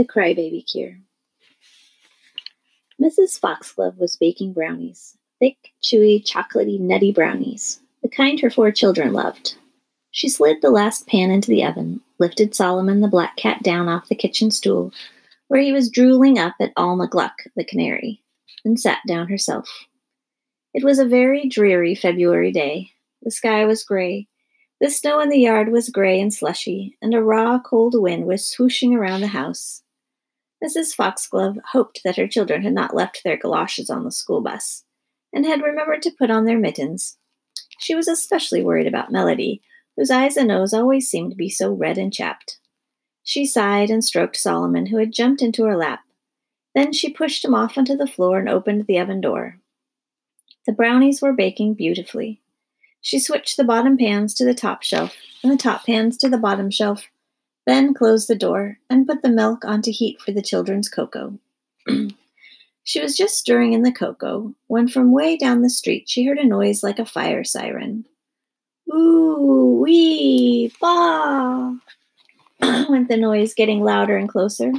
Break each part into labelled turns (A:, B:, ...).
A: The Crybaby Cure. Mrs. Foxglove was baking brownies, thick, chewy, chocolatey, nutty brownies, the kind her four children loved. She slid the last pan into the oven, lifted Solomon the black cat down off the kitchen stool, where he was drooling up at Alma Gluck, the canary, and sat down herself. It was a very dreary February day. The sky was gray. The snow in the yard was gray and slushy, and a raw, cold wind was swooshing around the house. Mrs. Foxglove hoped that her children had not left their galoshes on the school bus, and had remembered to put on their mittens. She was especially worried about Melody, whose eyes and nose always seemed to be so red and chapped. She sighed and stroked Solomon, who had jumped into her lap. Then she pushed him off onto the floor and opened the oven door. The brownies were baking beautifully. She switched the bottom pans to the top shelf and the top pans to the bottom shelf, then closed the door and put the milk onto heat for the children's cocoa. she was just stirring in the cocoa when from way down the street she heard a noise like a fire siren. Ooh, wee, ba! went the noise, getting louder and closer.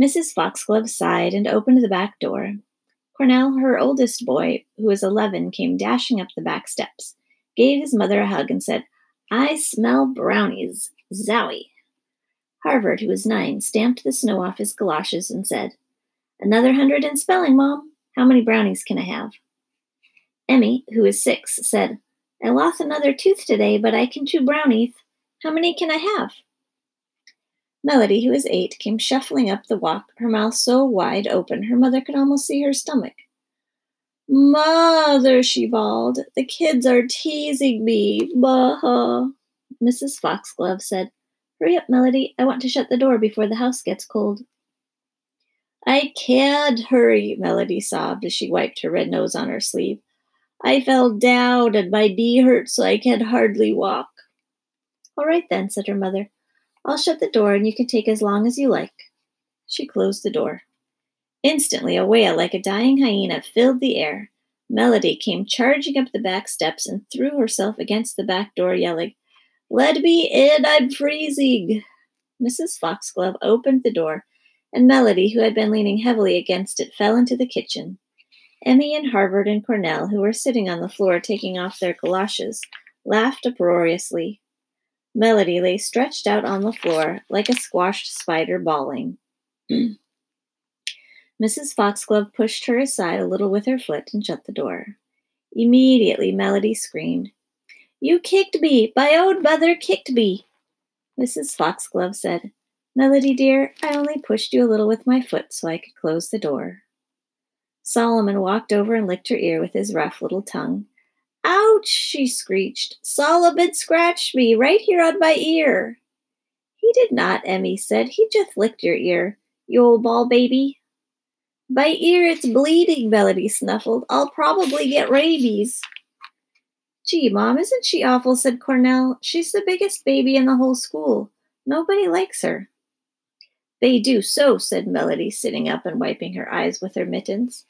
A: Mrs. Foxglove sighed and opened the back door. Cornell, her oldest boy, who was 11, came dashing up the back steps, gave his mother a hug, and said, I smell brownies. Zowie. Harvard, who was nine, stamped the snow off his galoshes and said, Another hundred in spelling, Mom. How many brownies can I have? Emmy, who was six, said, I lost another tooth today, but I can chew brownies. How many can I have? Melody, who was eight, came shuffling up the walk, her mouth so wide open her mother could almost see her stomach. Mother, she bawled, the kids are teasing me. Bah! Mrs. Foxglove said, Hurry up, Melody. I want to shut the door before the house gets cold. I can't hurry, Melody sobbed as she wiped her red nose on her sleeve. I fell down and my knee hurts so I can hardly walk. All right then, said her mother. I'll shut the door and you can take as long as you like. She closed the door. Instantly, a wail like a dying hyena filled the air. Melody came charging up the back steps and threw herself against the back door, yelling, Let me in, I'm freezing. Mrs. Foxglove opened the door, and Melody, who had been leaning heavily against it, fell into the kitchen. Emmy and Harvard and Cornell, who were sitting on the floor taking off their galoshes, laughed uproariously. Melody lay stretched out on the floor like a squashed spider bawling. Mrs. Foxglove pushed her aside a little with her foot and shut the door. Immediately, Melody screamed, You kicked me! My own mother kicked me! Mrs. Foxglove said, Melody, dear, I only pushed you a little with my foot so I could close the door. Solomon walked over and licked her ear with his rough little tongue. Ouch, she screeched. Solomon scratched me right here on my ear. He did not, Emmy said. He just licked your ear, you old ball baby. My ear, it's bleeding, Melody snuffled. I'll probably get rabies. Gee, Mom, isn't she awful? said Cornell. She's the biggest baby in the whole school. Nobody likes her. They do so, said Melody, sitting up and wiping her eyes with her mittens.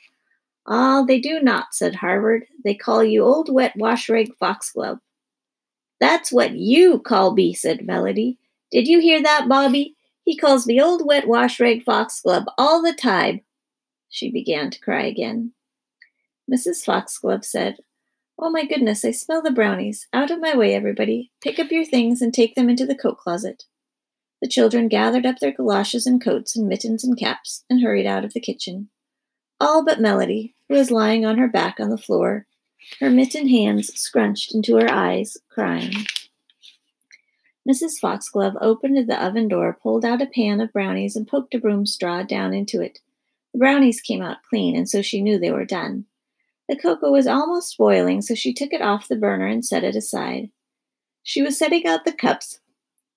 A: Ah, they do not, said Harvard. They call you old wet wash rag foxglove. That's what you call me, said Melody. Did you hear that, Bobby? He calls me old wet wash rag foxglove all the time. She began to cry again. Mrs. Foxglove said, Oh my goodness, I smell the brownies. Out of my way, everybody. Pick up your things and take them into the coat closet. The children gathered up their galoshes and coats and mittens and caps and hurried out of the kitchen all but Melody, who was lying on her back on the floor, her mittened hands scrunched into her eyes, crying. Mrs. Foxglove opened the oven door, pulled out a pan of brownies, and poked a broom straw down into it. The brownies came out clean, and so she knew they were done. The cocoa was almost boiling, so she took it off the burner and set it aside. She was setting out the cups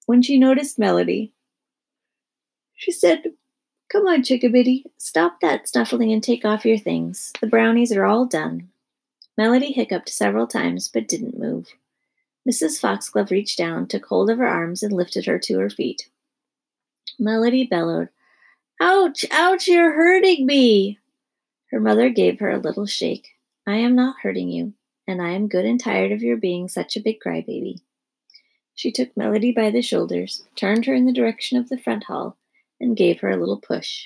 A: when she noticed Melody. She said, Come on, Chickabiddy, stop that snuffling and take off your things. The brownies are all done. Melody hiccuped several times but didn't move. Mrs. Foxglove reached down, took hold of her arms, and lifted her to her feet. Melody bellowed, Ouch, ouch, you're hurting me. Her mother gave her a little shake. I am not hurting you, and I am good and tired of your being such a big crybaby. She took Melody by the shoulders, turned her in the direction of the front hall, and gave her a little push.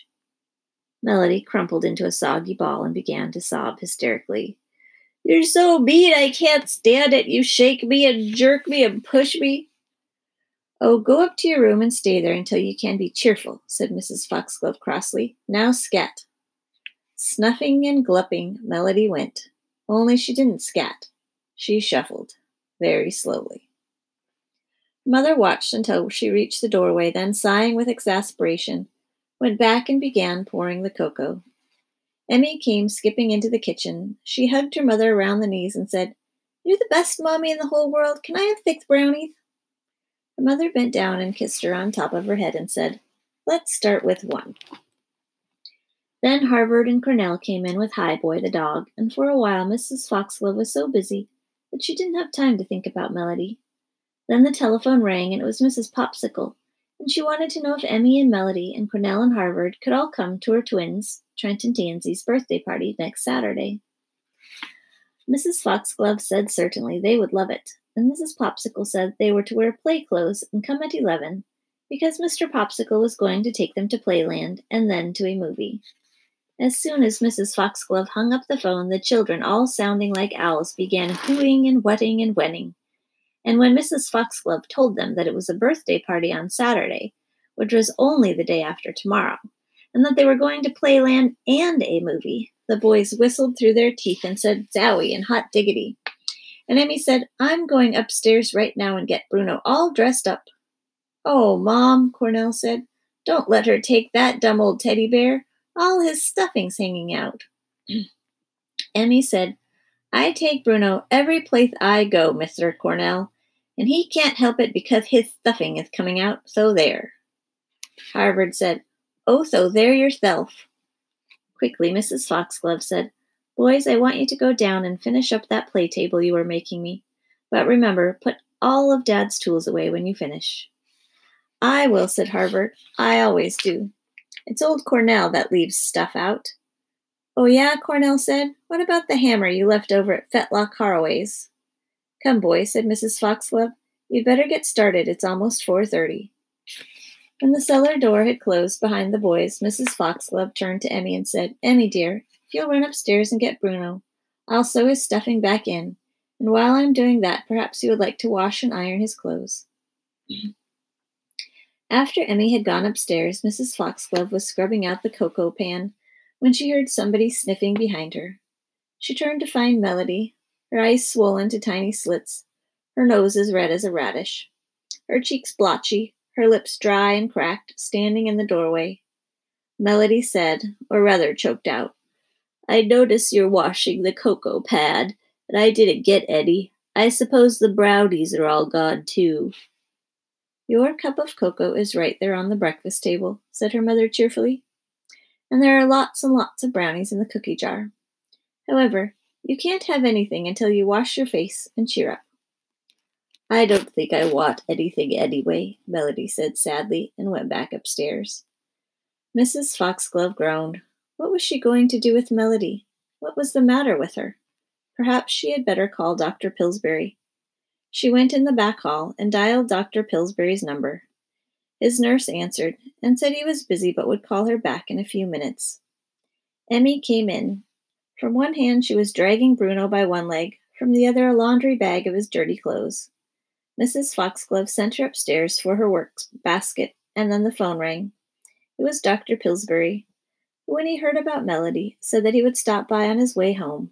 A: Melody crumpled into a soggy ball and began to sob hysterically. You're so mean, I can't stand it. You shake me and jerk me and push me. Oh, go up to your room and stay there until you can be cheerful, said Mrs. Foxglove crossly. Now scat. Snuffing and glupping, Melody went. Only she didn't scat. She shuffled, very slowly. Mother watched until she reached the doorway, then, sighing with exasperation, went back and began pouring the cocoa. Emmy came skipping into the kitchen. She hugged her mother around the knees and said, You're the best mommy in the whole world. Can I have thick brownies? Her mother bent down and kissed her on top of her head and said, Let's start with one. Then Harvard and Cornell came in with Highboy the dog, and for a while Mrs. Foxglove was so busy that she didn't have time to think about Melody. Then the telephone rang, and it was Mrs. Popsicle, and she wanted to know if Emmy and Melody and Cornell and Harvard could all come to her twins, Trent and Tansy's birthday party next Saturday. Mrs. Foxglove said certainly they would love it, and Mrs. Popsicle said they were to wear play clothes and come at 11 because Mr. Popsicle was going to take them to Playland and then to a movie. As soon as Mrs. Foxglove hung up the phone, the children, all sounding like owls, began hooing and wetting and wenning. And when Mrs. Foxglove told them that it was a birthday party on Saturday, which was only the day after tomorrow, and that they were going to Playland and a movie, the boys whistled through their teeth and said zowie and hot diggity. And Emmy said, I'm going upstairs right now and get Bruno all dressed up. Oh, Mom, Cornell said, don't let her take that dumb old teddy bear. All his stuffing's hanging out. Emmy said, I take Bruno every place I go, Mr. Cornell, and he can't help it because his stuffing is coming out, so there. Harvard said, Oh, so there yourself. Quickly, Mrs. Foxglove said, Boys, I want you to go down and finish up that play table you were making me. But remember, put all of Dad's tools away when you finish. I will, said Harvard. I always do. It's old Cornell that leaves stuff out. Oh, yeah, Cornell said. What about the hammer you left over at Fetlock Haraway's? Come, boys, said Mrs. Foxglove. You'd better get started. It's almost 4.30. When the cellar door had closed behind the boys, Mrs. Foxglove turned to Emmy and said, Emmy, dear, if you'll run upstairs and get Bruno, I'll sew his stuffing back in, and while I'm doing that, perhaps you would like to wash and iron his clothes. After Emmy had gone upstairs, Mrs. Foxglove was scrubbing out the cocoa pan when she heard somebody sniffing behind her. She turned to find Melody, her eyes swollen to tiny slits, her nose as red as a radish, her cheeks blotchy, her lips dry and cracked, standing in the doorway. Melody said, or rather choked out, I notice you're washing the cocoa pad, but I didn't get any. I suppose the brownies are all gone too. Your cup of cocoa is right there on the breakfast table, said her mother cheerfully. And there are lots and lots of brownies in the cookie jar. However, you can't have anything until you wash your face and cheer up. I don't think I want anything anyway, Melody said sadly and went back upstairs. Mrs. Foxglove groaned. What was she going to do with Melody? What was the matter with her? Perhaps she had better call Dr. Pillsbury. She went in the back hall and dialed Dr. Pillsbury's number. His nurse answered and said he was busy but would call her back in a few minutes. Emmy came in. From one hand, she was dragging Bruno by one leg, from the other, a laundry bag of his dirty clothes. Mrs. Foxglove sent her upstairs for her work basket, and then the phone rang. It was Dr. Pillsbury, who, when he heard about Melody, said that he would stop by on his way home.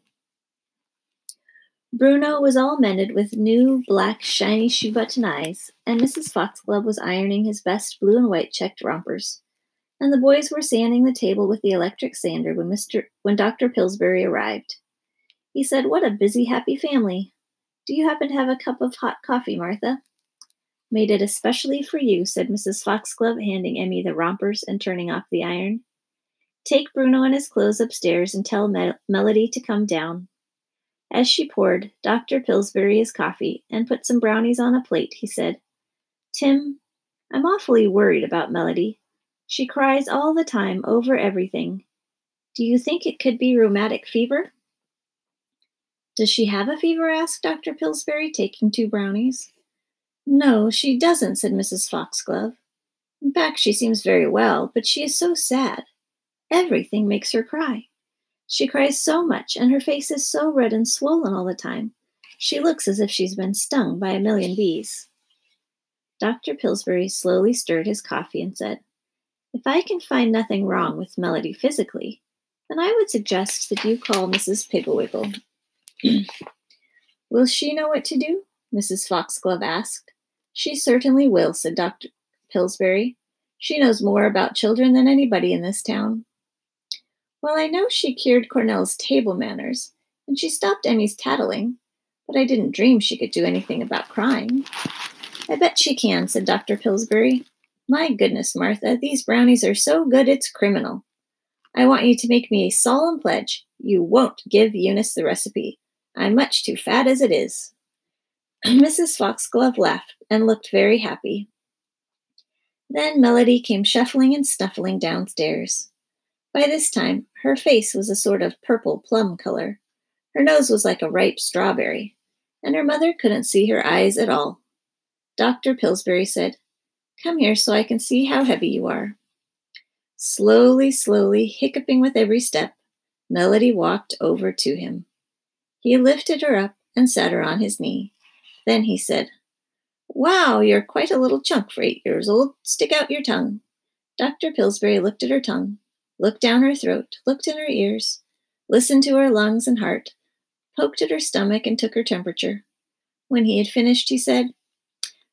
A: Bruno was all mended with new, black, shiny shoe button eyes, and Mrs. Foxglove was ironing his best blue and white checked rompers. And the boys were sanding the table with the electric sander when Mr. when Dr. Pillsbury arrived. He said, What a busy, happy family. Do you happen to have a cup of hot coffee, Martha? Made it especially for you, said Mrs. Foxglove, handing Emmy the rompers and turning off the iron. Take Bruno and his clothes upstairs and tell Mel- Melody to come down. As she poured Dr. Pillsbury his coffee and put some brownies on a plate, he said, Tim, I'm awfully worried about Melody. She cries all the time over everything. Do you think it could be rheumatic fever? Does she have a fever? asked Dr. Pillsbury, taking two brownies. No, she doesn't, said Mrs. Foxglove. In fact, she seems very well, but she is so sad. Everything makes her cry. She cries so much, and her face is so red and swollen all the time. She looks as if she's been stung by a million bees. Dr. Pillsbury slowly stirred his coffee and said, If I can find nothing wrong with Melody physically, then I would suggest that you call Mrs. Piggle-Wiggle. will she know what to do? Mrs. Foxglove asked. She certainly will, said Dr. Pillsbury. She knows more about children than anybody in this town. Well, I know she cured Cornell's table manners, and she stopped Emmy's tattling, but I didn't dream she could do anything about crying. I bet she can, said Dr. Pillsbury. My goodness, Martha, these brownies are so good it's criminal. I want you to make me a solemn pledge you won't give Eunice the recipe. I'm much too fat as it is. Mrs. Foxglove laughed and looked very happy. Then Melody came shuffling and snuffling downstairs. By this time, her face was a sort of purple plum color. Her nose was like a ripe strawberry, and her mother couldn't see her eyes at all. Dr. Pillsbury said, Come here so I can see how heavy you are. Slowly, slowly, hiccuping with every step, Melody walked over to him. He lifted her up and sat her on his knee. Then he said, Wow, you're quite a little chunk for eight years old. Stick out your tongue. Dr. Pillsbury looked at her tongue, looked down her throat, looked in her ears, listened to her lungs and heart, poked at her stomach, and took her temperature. When he had finished, he said,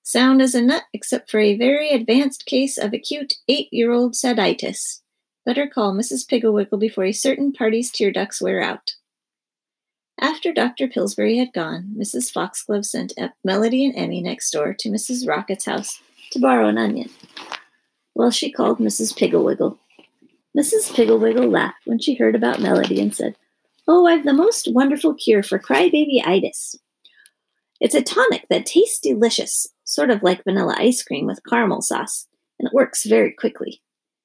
A: Sound as a nut, except for a very advanced case of acute eight year old saditis. Better call Mrs. Piggle-Wiggle before a certain party's tear ducts wear out. After Dr. Pillsbury had gone, Mrs. Foxglove sent Melody and Emmy next door to Mrs. Rocket's house to borrow an onion. Well, she called Mrs. Pigglewiggle. Mrs. Piggle-Wiggle laughed when she heard about Melody and said, Oh, I've the most wonderful cure for crybaby-itis. It's a tonic that tastes delicious, sort of like vanilla ice cream with caramel sauce, and it works very quickly.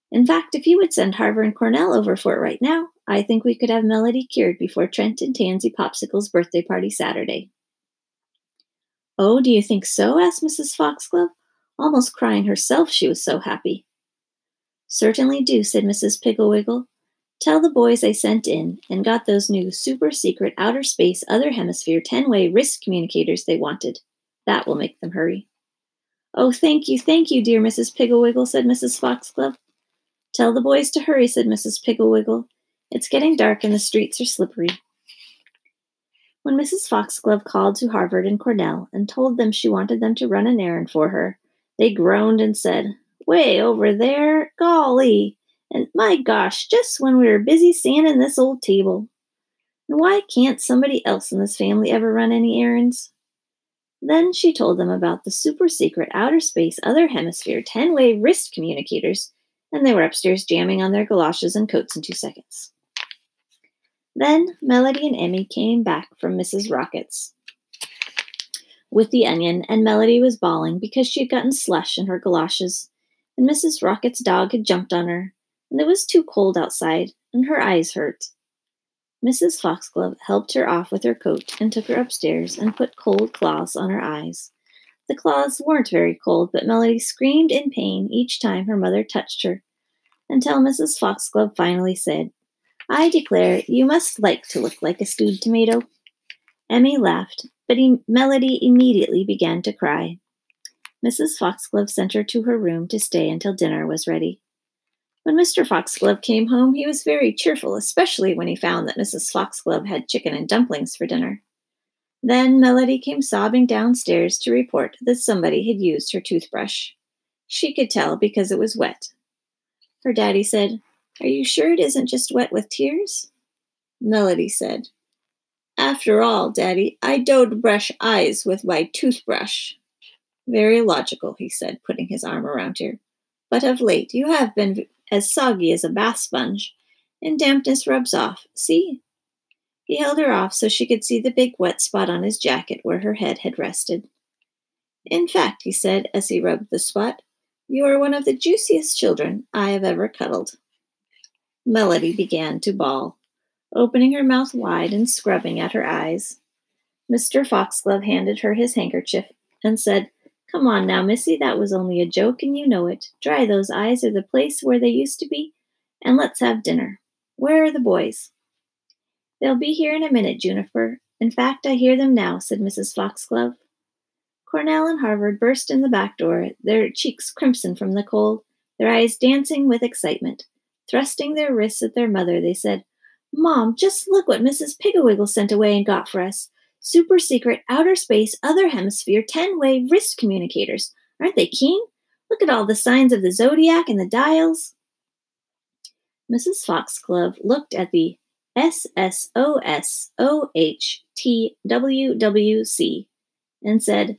A: In fact, if you would send Harvard and Cornell over for it right now, I think we could have Melody cured before Trent and Tansy Popsicle's birthday party Saturday. Oh, do you think so? asked Mrs. Foxglove, almost crying herself, she was so happy. Certainly do, said Mrs. Piggle-Wiggle. Tell the boys I sent in and got those new super secret outer space other hemisphere 10 way wrist communicators they wanted. That will make them hurry. Oh, thank you, thank you, dear Mrs. Piggle-Wiggle, said Mrs. Foxglove. Tell the boys to hurry, said Mrs. Piggle-Wiggle. It's getting dark and the streets are slippery. When Mrs. Foxglove called to Harvard and Cornell and told them she wanted them to run an errand for her, they groaned and said, Way over there? Golly! And my gosh, just when we were busy sanding this old table. And why can't somebody else in this family ever run any errands? Then she told them about the super secret outer space other hemisphere 10 way wrist communicators, and they were upstairs jamming on their galoshes and coats in two seconds. Then Melody and Emmy came back from Mrs. Rocket's with the onion, and Melody was bawling because she had gotten slush in her galoshes, and Mrs. Rocket's dog had jumped on her, and it was too cold outside, and her eyes hurt. Mrs. Foxglove helped her off with her coat and took her upstairs and put cold cloths on her eyes. The cloths weren't very cold, but Melody screamed in pain each time her mother touched her, until Mrs. Foxglove finally said, I declare you must like to look like a stewed tomato. Emmy laughed, but Melody immediately began to cry. Mrs. Foxglove sent her to her room to stay until dinner was ready. When Mr. Foxglove came home, he was very cheerful, especially when he found that Mrs. Foxglove had chicken and dumplings for dinner. Then Melody came sobbing downstairs to report that somebody had used her toothbrush. She could tell because it was wet. Her daddy said, Are you sure it isn't just wet with tears? Melody said, After all, Daddy, I don't brush eyes with my toothbrush. Very logical, he said, putting his arm around her. But of late you have been as soggy as a bath sponge, and dampness rubs off. See? He held her off so she could see the big wet spot on his jacket where her head had rested. In fact, he said as he rubbed the spot, you are one of the juiciest children I have ever cuddled. Melody began to bawl, opening her mouth wide and scrubbing at her eyes. Mr. Foxglove handed her his handkerchief and said, Come on now, Missy, that was only a joke and you know it. Dry those eyes or the place where they used to be, and let's have dinner. Where are the boys? They'll be here in a minute, Juniper. In fact, I hear them now, said Mrs. Foxglove. Cornell and Harvard burst in the back door, their cheeks crimson from the cold, their eyes dancing with excitement. Thrusting their wrists at their mother, they said, Mom, just look what Mrs. Piggle-Wiggle sent away and got for us. Super secret, outer space, other hemisphere, 10 way wrist communicators. Aren't they keen? Look at all the signs of the zodiac and the dials. Mrs. Foxglove looked at the SSOSOHTWWC and said,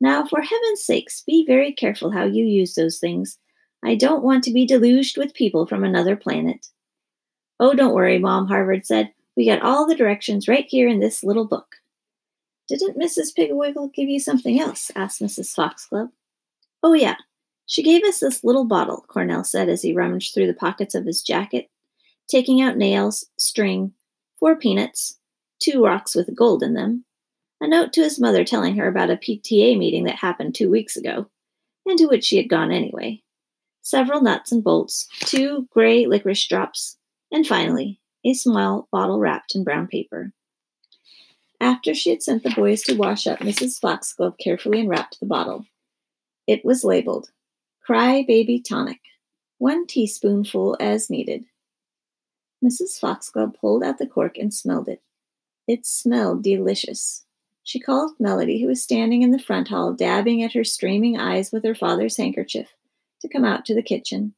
A: Now, for heaven's sakes, be very careful how you use those things. I don't want to be deluged with people from another planet. Oh, don't worry, Mom, Harvard said. We got all the directions right here in this little book. Didn't Mrs. Pigwiggle give you something else? asked Mrs. Foxglove. Oh, yeah. She gave us this little bottle, Cornell said as he rummaged through the pockets of his jacket, taking out nails, string, four peanuts, two rocks with gold in them, a note to his mother telling her about a PTA meeting that happened two weeks ago, and to which she had gone anyway, several nuts and bolts, two gray licorice drops, and finally, a small bottle wrapped in brown paper. After she had sent the boys to wash up, Mrs. Foxglove carefully unwrapped the bottle. It was labeled Cry Baby Tonic, one teaspoonful as needed. Mrs. Foxglove pulled out the cork and smelled it. It smelled delicious. She called Melody, who was standing in the front hall, dabbing at her streaming eyes with her father's handkerchief, to come out to the kitchen.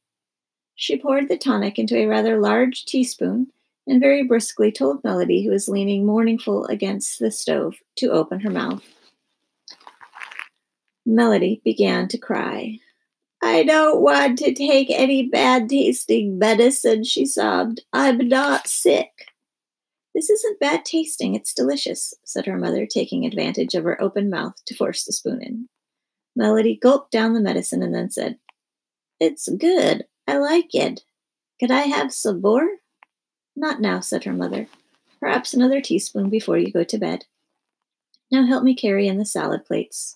A: She poured the tonic into a rather large teaspoon and very briskly told Melody, who was leaning mournful against the stove, to open her mouth. Melody began to cry. I don't want to take any bad tasting medicine, she sobbed. I'm not sick. This isn't bad tasting, it's delicious, said her mother, taking advantage of her open mouth to force the spoon in. Melody gulped down the medicine and then said, It's good. I like it. Could I have some more? Not now, said her mother. Perhaps another teaspoon before you go to bed. Now help me carry in the salad plates.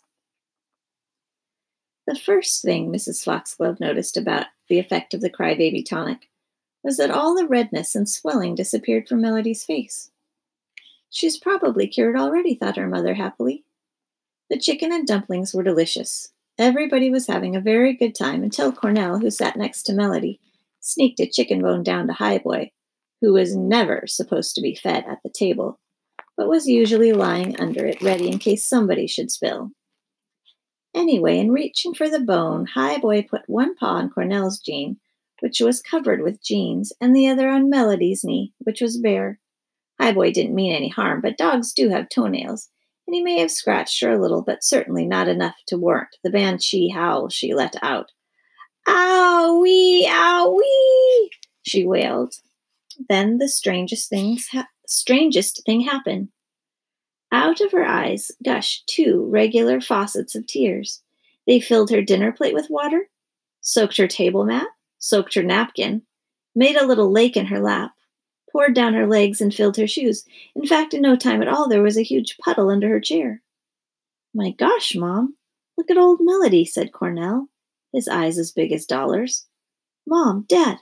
A: The first thing Mrs. Foxglove noticed about the effect of the crybaby tonic was that all the redness and swelling disappeared from Melody's face. She's probably cured already, thought her mother happily. The chicken and dumplings were delicious. Everybody was having a very good time until Cornell, who sat next to Melody, sneaked a chicken bone down to Highboy, who was never supposed to be fed at the table, but was usually lying under it ready in case somebody should spill. Anyway, in reaching for the bone, Highboy put one paw on Cornell's jean, which was covered with jeans, and the other on Melody's knee, which was bare. Highboy didn't mean any harm, but dogs do have toenails, and he may have scratched her a little, but certainly not enough to warrant the banshee howl she let out. Ow wee, ow wee, she wailed. Then the strangest things ha- strangest thing happened. Out of her eyes gushed two regular faucets of tears. They filled her dinner plate with water, soaked her table mat, soaked her napkin, made a little lake in her lap, poured down her legs, and filled her shoes. In fact, in no time at all, there was a huge puddle under her chair. My gosh, Mom, look at old Melody, said Cornell, his eyes as big as dollars. Mom, Dad,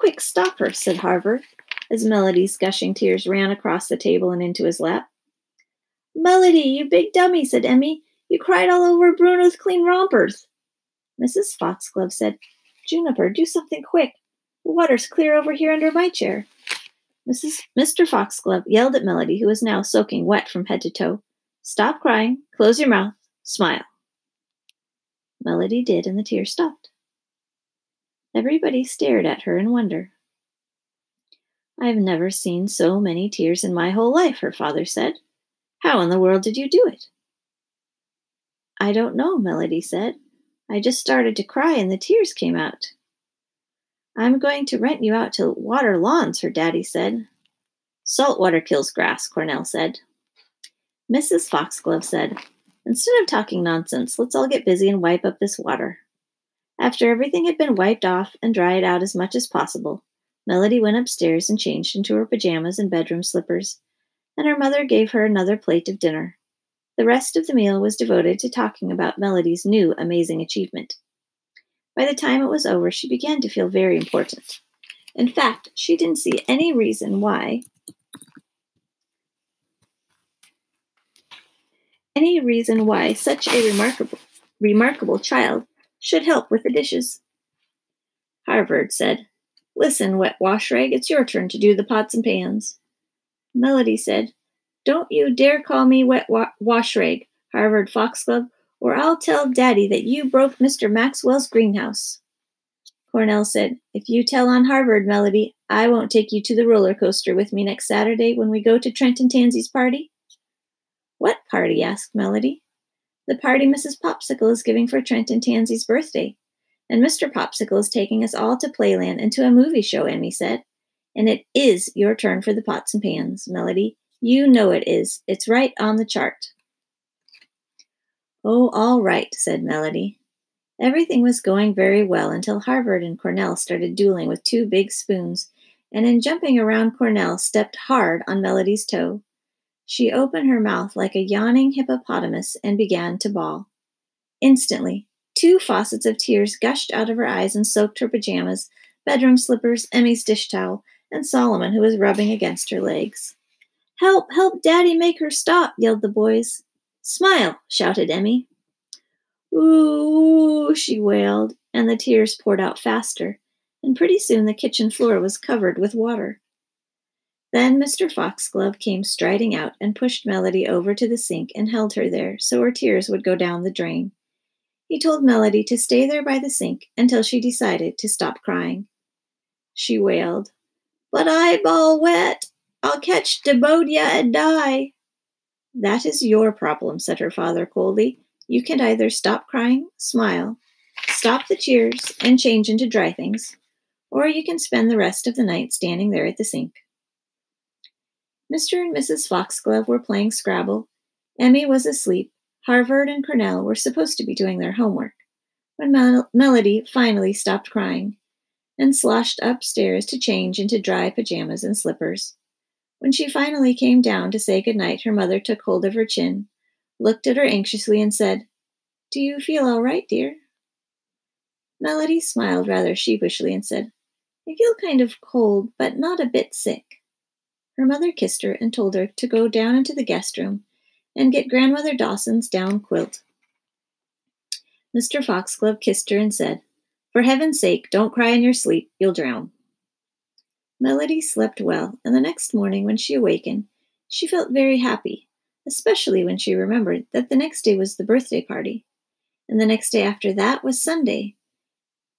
A: Quick, stop her, said Harvard, as Melody's gushing tears ran across the table and into his lap. Melody, you big dummy, said Emmy. You cried all over Bruno's clean rompers. Mrs. Foxglove said, Juniper, do something quick. The water's clear over here under my chair. Mrs. Mr. Foxglove yelled at Melody, who was now soaking wet from head to toe. Stop crying, close your mouth, smile. Melody did, and the tears stopped. Everybody stared at her in wonder. I've never seen so many tears in my whole life, her father said. How in the world did you do it? I don't know, Melody said. I just started to cry and the tears came out. I'm going to rent you out to water lawns, her daddy said. Salt water kills grass, Cornell said. Mrs. Foxglove said, Instead of talking nonsense, let's all get busy and wipe up this water. After everything had been wiped off and dried out as much as possible, Melody went upstairs and changed into her pajamas and bedroom slippers, and her mother gave her another plate of dinner. The rest of the meal was devoted to talking about Melody's new amazing achievement. By the time it was over, she began to feel very important. In fact, she didn't see any reason why any reason why such a remarkable remarkable child should help with the dishes. Harvard said, Listen, wet wash rag, it's your turn to do the pots and pans. Melody said, Don't you dare call me wet wa- wash rag, Harvard Foxglove, or I'll tell Daddy that you broke Mr. Maxwell's greenhouse. Cornell said, If you tell on Harvard, Melody, I won't take you to the roller coaster with me next Saturday when we go to Trent and Tansy's party. What party? asked Melody. The party Mrs. Popsicle is giving for Trent and Tansy's birthday. And Mr. Popsicle is taking us all to Playland and to a movie show, Emmy said. And it is your turn for the pots and pans, Melody. You know it is. It's right on the chart. Oh, all right, said Melody. Everything was going very well until Harvard and Cornell started dueling with two big spoons, and in jumping around Cornell stepped hard on Melody's toe. She opened her mouth like a yawning hippopotamus and began to bawl. Instantly, two faucets of tears gushed out of her eyes and soaked her pajamas, bedroom slippers, Emmy's dish towel, and Solomon, who was rubbing against her legs. Help, help, Daddy, make her stop, yelled the boys. Smile, shouted Emmy. Ooh, she wailed, and the tears poured out faster, and pretty soon the kitchen floor was covered with water. Then Mr. Foxglove came striding out and pushed Melody over to the sink and held her there so her tears would go down the drain. He told Melody to stay there by the sink until she decided to stop crying. She wailed, But I'm all wet. I'll catch pneumonia and die. That is your problem, said her father coldly. You can either stop crying, smile, stop the tears, and change into dry things, or you can spend the rest of the night standing there at the sink. Mr. and Mrs. Foxglove were playing Scrabble. Emmy was asleep. Harvard and Cornell were supposed to be doing their homework. When Mel- Melody finally stopped crying and sloshed upstairs to change into dry pajamas and slippers. When she finally came down to say good night, her mother took hold of her chin, looked at her anxiously, and said, Do you feel all right, dear? Melody smiled rather sheepishly and said, I feel kind of cold, but not a bit sick. Her mother kissed her and told her to go down into the guest room and get Grandmother Dawson's down quilt. Mr. Foxglove kissed her and said, For heaven's sake, don't cry in your sleep, you'll drown. Melody slept well, and the next morning when she awakened, she felt very happy, especially when she remembered that the next day was the birthday party, and the next day after that was Sunday,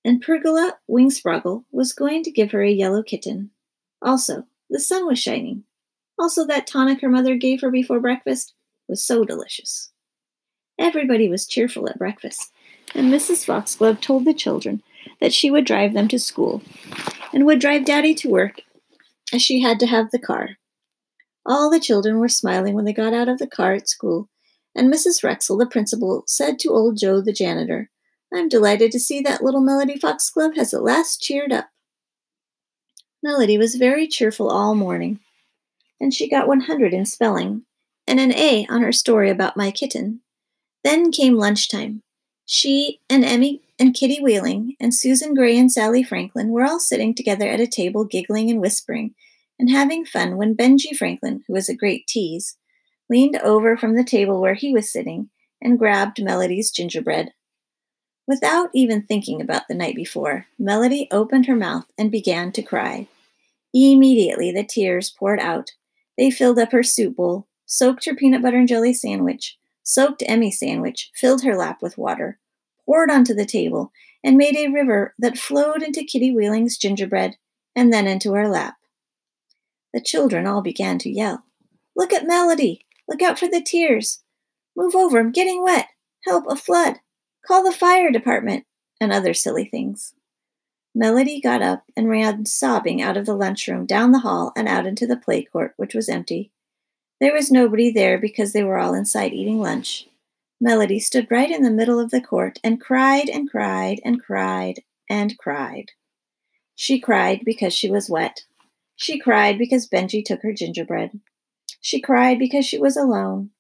A: and Pergola Wingsproggle was going to give her a yellow kitten. Also, the sun was shining. Also, that tonic her mother gave her before breakfast was so delicious. Everybody was cheerful at breakfast, and Mrs. Foxglove told the children that she would drive them to school and would drive Daddy to work as she had to have the car. All the children were smiling when they got out of the car at school, and Mrs. Rexall, the principal, said to old Joe, the janitor, I'm delighted to see that little Melody Foxglove has at last cheered up. Melody was very cheerful all morning, and she got 100 in spelling and an A on her story about my kitten. Then came lunchtime. She and Emmy and Kitty Wheeling and Susan Gray and Sally Franklin were all sitting together at a table, giggling and whispering and having fun when Benji Franklin, who was a great tease, leaned over from the table where he was sitting and grabbed Melody's gingerbread. Without even thinking about the night before, Melody opened her mouth and began to cry. Immediately the tears poured out. They filled up her soup bowl, soaked her peanut butter and jelly sandwich, soaked Emmy's sandwich, filled her lap with water, poured onto the table, and made a river that flowed into Kitty Wheeling's gingerbread and then into her lap. The children all began to yell. Look at Melody! Look out for the tears! Move over, I'm getting wet! Help, a flood! Call the fire department, and other silly things. Melody got up and ran sobbing out of the lunchroom, down the hall, and out into the play court, which was empty. There was nobody there because they were all inside eating lunch. Melody stood right in the middle of the court and cried and cried and cried and cried. She cried because she was wet. She cried because Benji took her gingerbread. She cried because she was alone.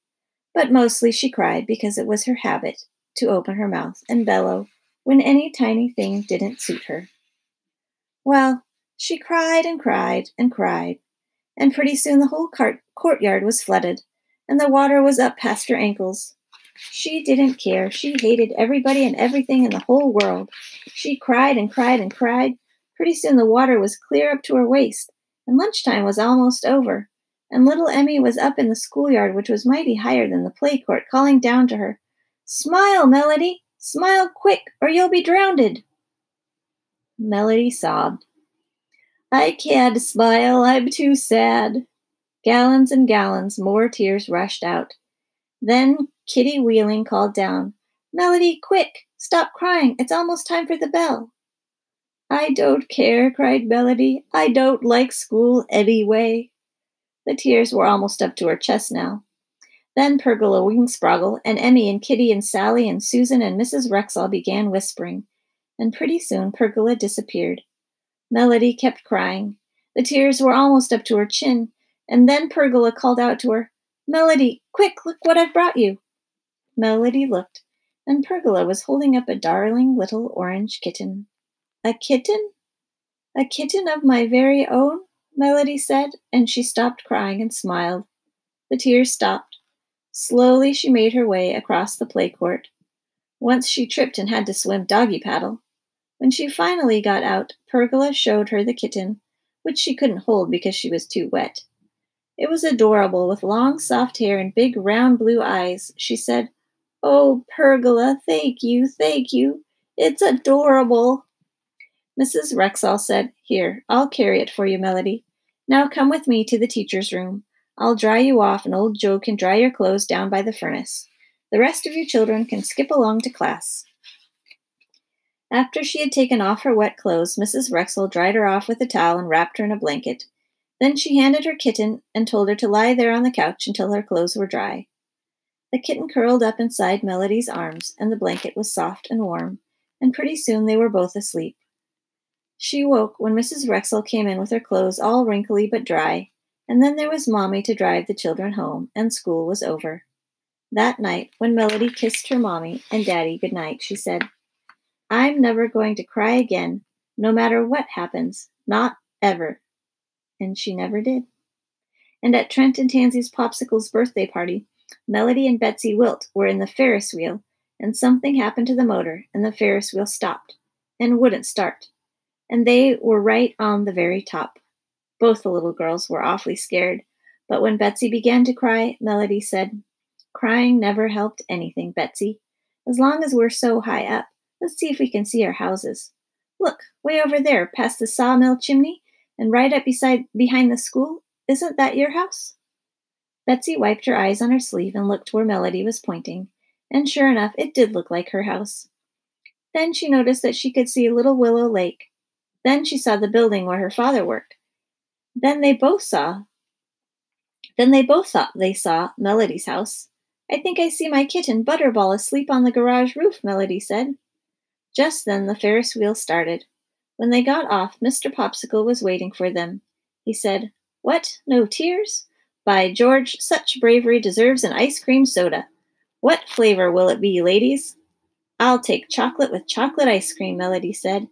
B: But mostly she cried because it was her habit to open her mouth and bellow when any tiny thing didn't suit her. Well, she cried and cried and cried, and pretty soon the whole cart- courtyard was flooded, and the water was up past her ankles. She didn't care. She hated everybody and everything in the whole world. She cried and cried and cried. Pretty soon the water was clear up to her waist, and lunchtime was almost over, and little Emmy was up in the schoolyard, which was mighty higher than the play court, calling down to her, Smile, Melody! Smile quick, or you'll be drowned! Melody sobbed. I can't smile, I'm too sad. Gallons and gallons more tears rushed out. Then Kitty Wheeling called down, Melody, quick! Stop crying, it's almost time for the bell. I don't care, cried Melody. I don't like school anyway. The tears were almost up to her chest now. Then Pergola Wingsproggle and Emmy and Kitty and Sally and Susan and Mrs. Rexall began whispering, and pretty soon Pergola disappeared. Melody kept crying. The tears were almost up to her chin, and then Pergola called out to her, Melody, quick, look what I've brought you. Melody looked, and Pergola was holding up a darling little orange kitten. A kitten? A kitten of my very own? Melody said, and she stopped crying and smiled. The tears stopped. Slowly she made her way across the play court. Once she tripped and had to swim doggy paddle. When she finally got out, Pergola showed her the kitten, which she couldn't hold because she was too wet. It was adorable, with long soft hair and big round blue eyes. She said, Oh, Pergola, thank you, thank you. It's adorable. Mrs. Rexall said, Here, I'll carry it for you, Melody. Now come with me to the teacher's room. I'll dry you off, and old Joe can dry your clothes down by the furnace. The rest of you children can skip along to class. After she had taken off her wet clothes, Mrs. Rexall dried her off with a towel and wrapped her in a blanket. Then she handed her kitten and told her to lie there on the couch until her clothes were dry. The kitten curled up inside Melody's arms, and the blanket was soft and warm, and pretty soon they were both asleep. She woke when Mrs. Rexall came in with her clothes all wrinkly but dry, and then there was Mommy to drive the children home, and school was over. That night, when Melody kissed her Mommy and Daddy good night, she said, I'm never going to cry again, no matter what happens. Not ever. And she never did. And at Trent and Tansy's Popsicle's birthday party, Melody and Betsy Wilt were in the Ferris wheel, and something happened to the motor, and the Ferris wheel stopped and wouldn't start. And they were right on the very top. Both the little girls were awfully scared, but when Betsy began to cry, Melody said, Crying never helped anything, Betsy. As long as we're so high up, Let's see if we can see our houses. Look, way over there, past the sawmill chimney, and right up beside behind the school. Isn't that your house? Betsy wiped her eyes on her sleeve and looked where Melody was pointing, and sure enough, it did look like her house. Then she noticed that she could see Little Willow Lake. Then she saw the building where her father worked. Then they both saw. Then they both thought they saw Melody's house. I think I see my kitten Butterball asleep on the garage roof, Melody said. Just then the Ferris wheel started. When they got off, Mr. Popsicle was waiting for them. He said, What? No tears? By George, such bravery deserves an ice cream soda. What flavor will it be, ladies? I'll take chocolate with chocolate ice cream, Melody said.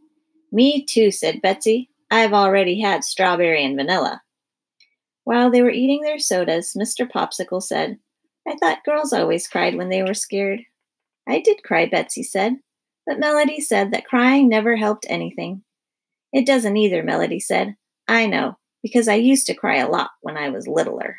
B: Me too, said Betsy. I've already had strawberry and vanilla. While they were eating their sodas, Mr. Popsicle said, I thought girls always cried when they were scared. I did cry, Betsy said. But Melody said that crying never helped anything. It doesn't either, Melody said. I know, because I used to cry a lot when I was littler.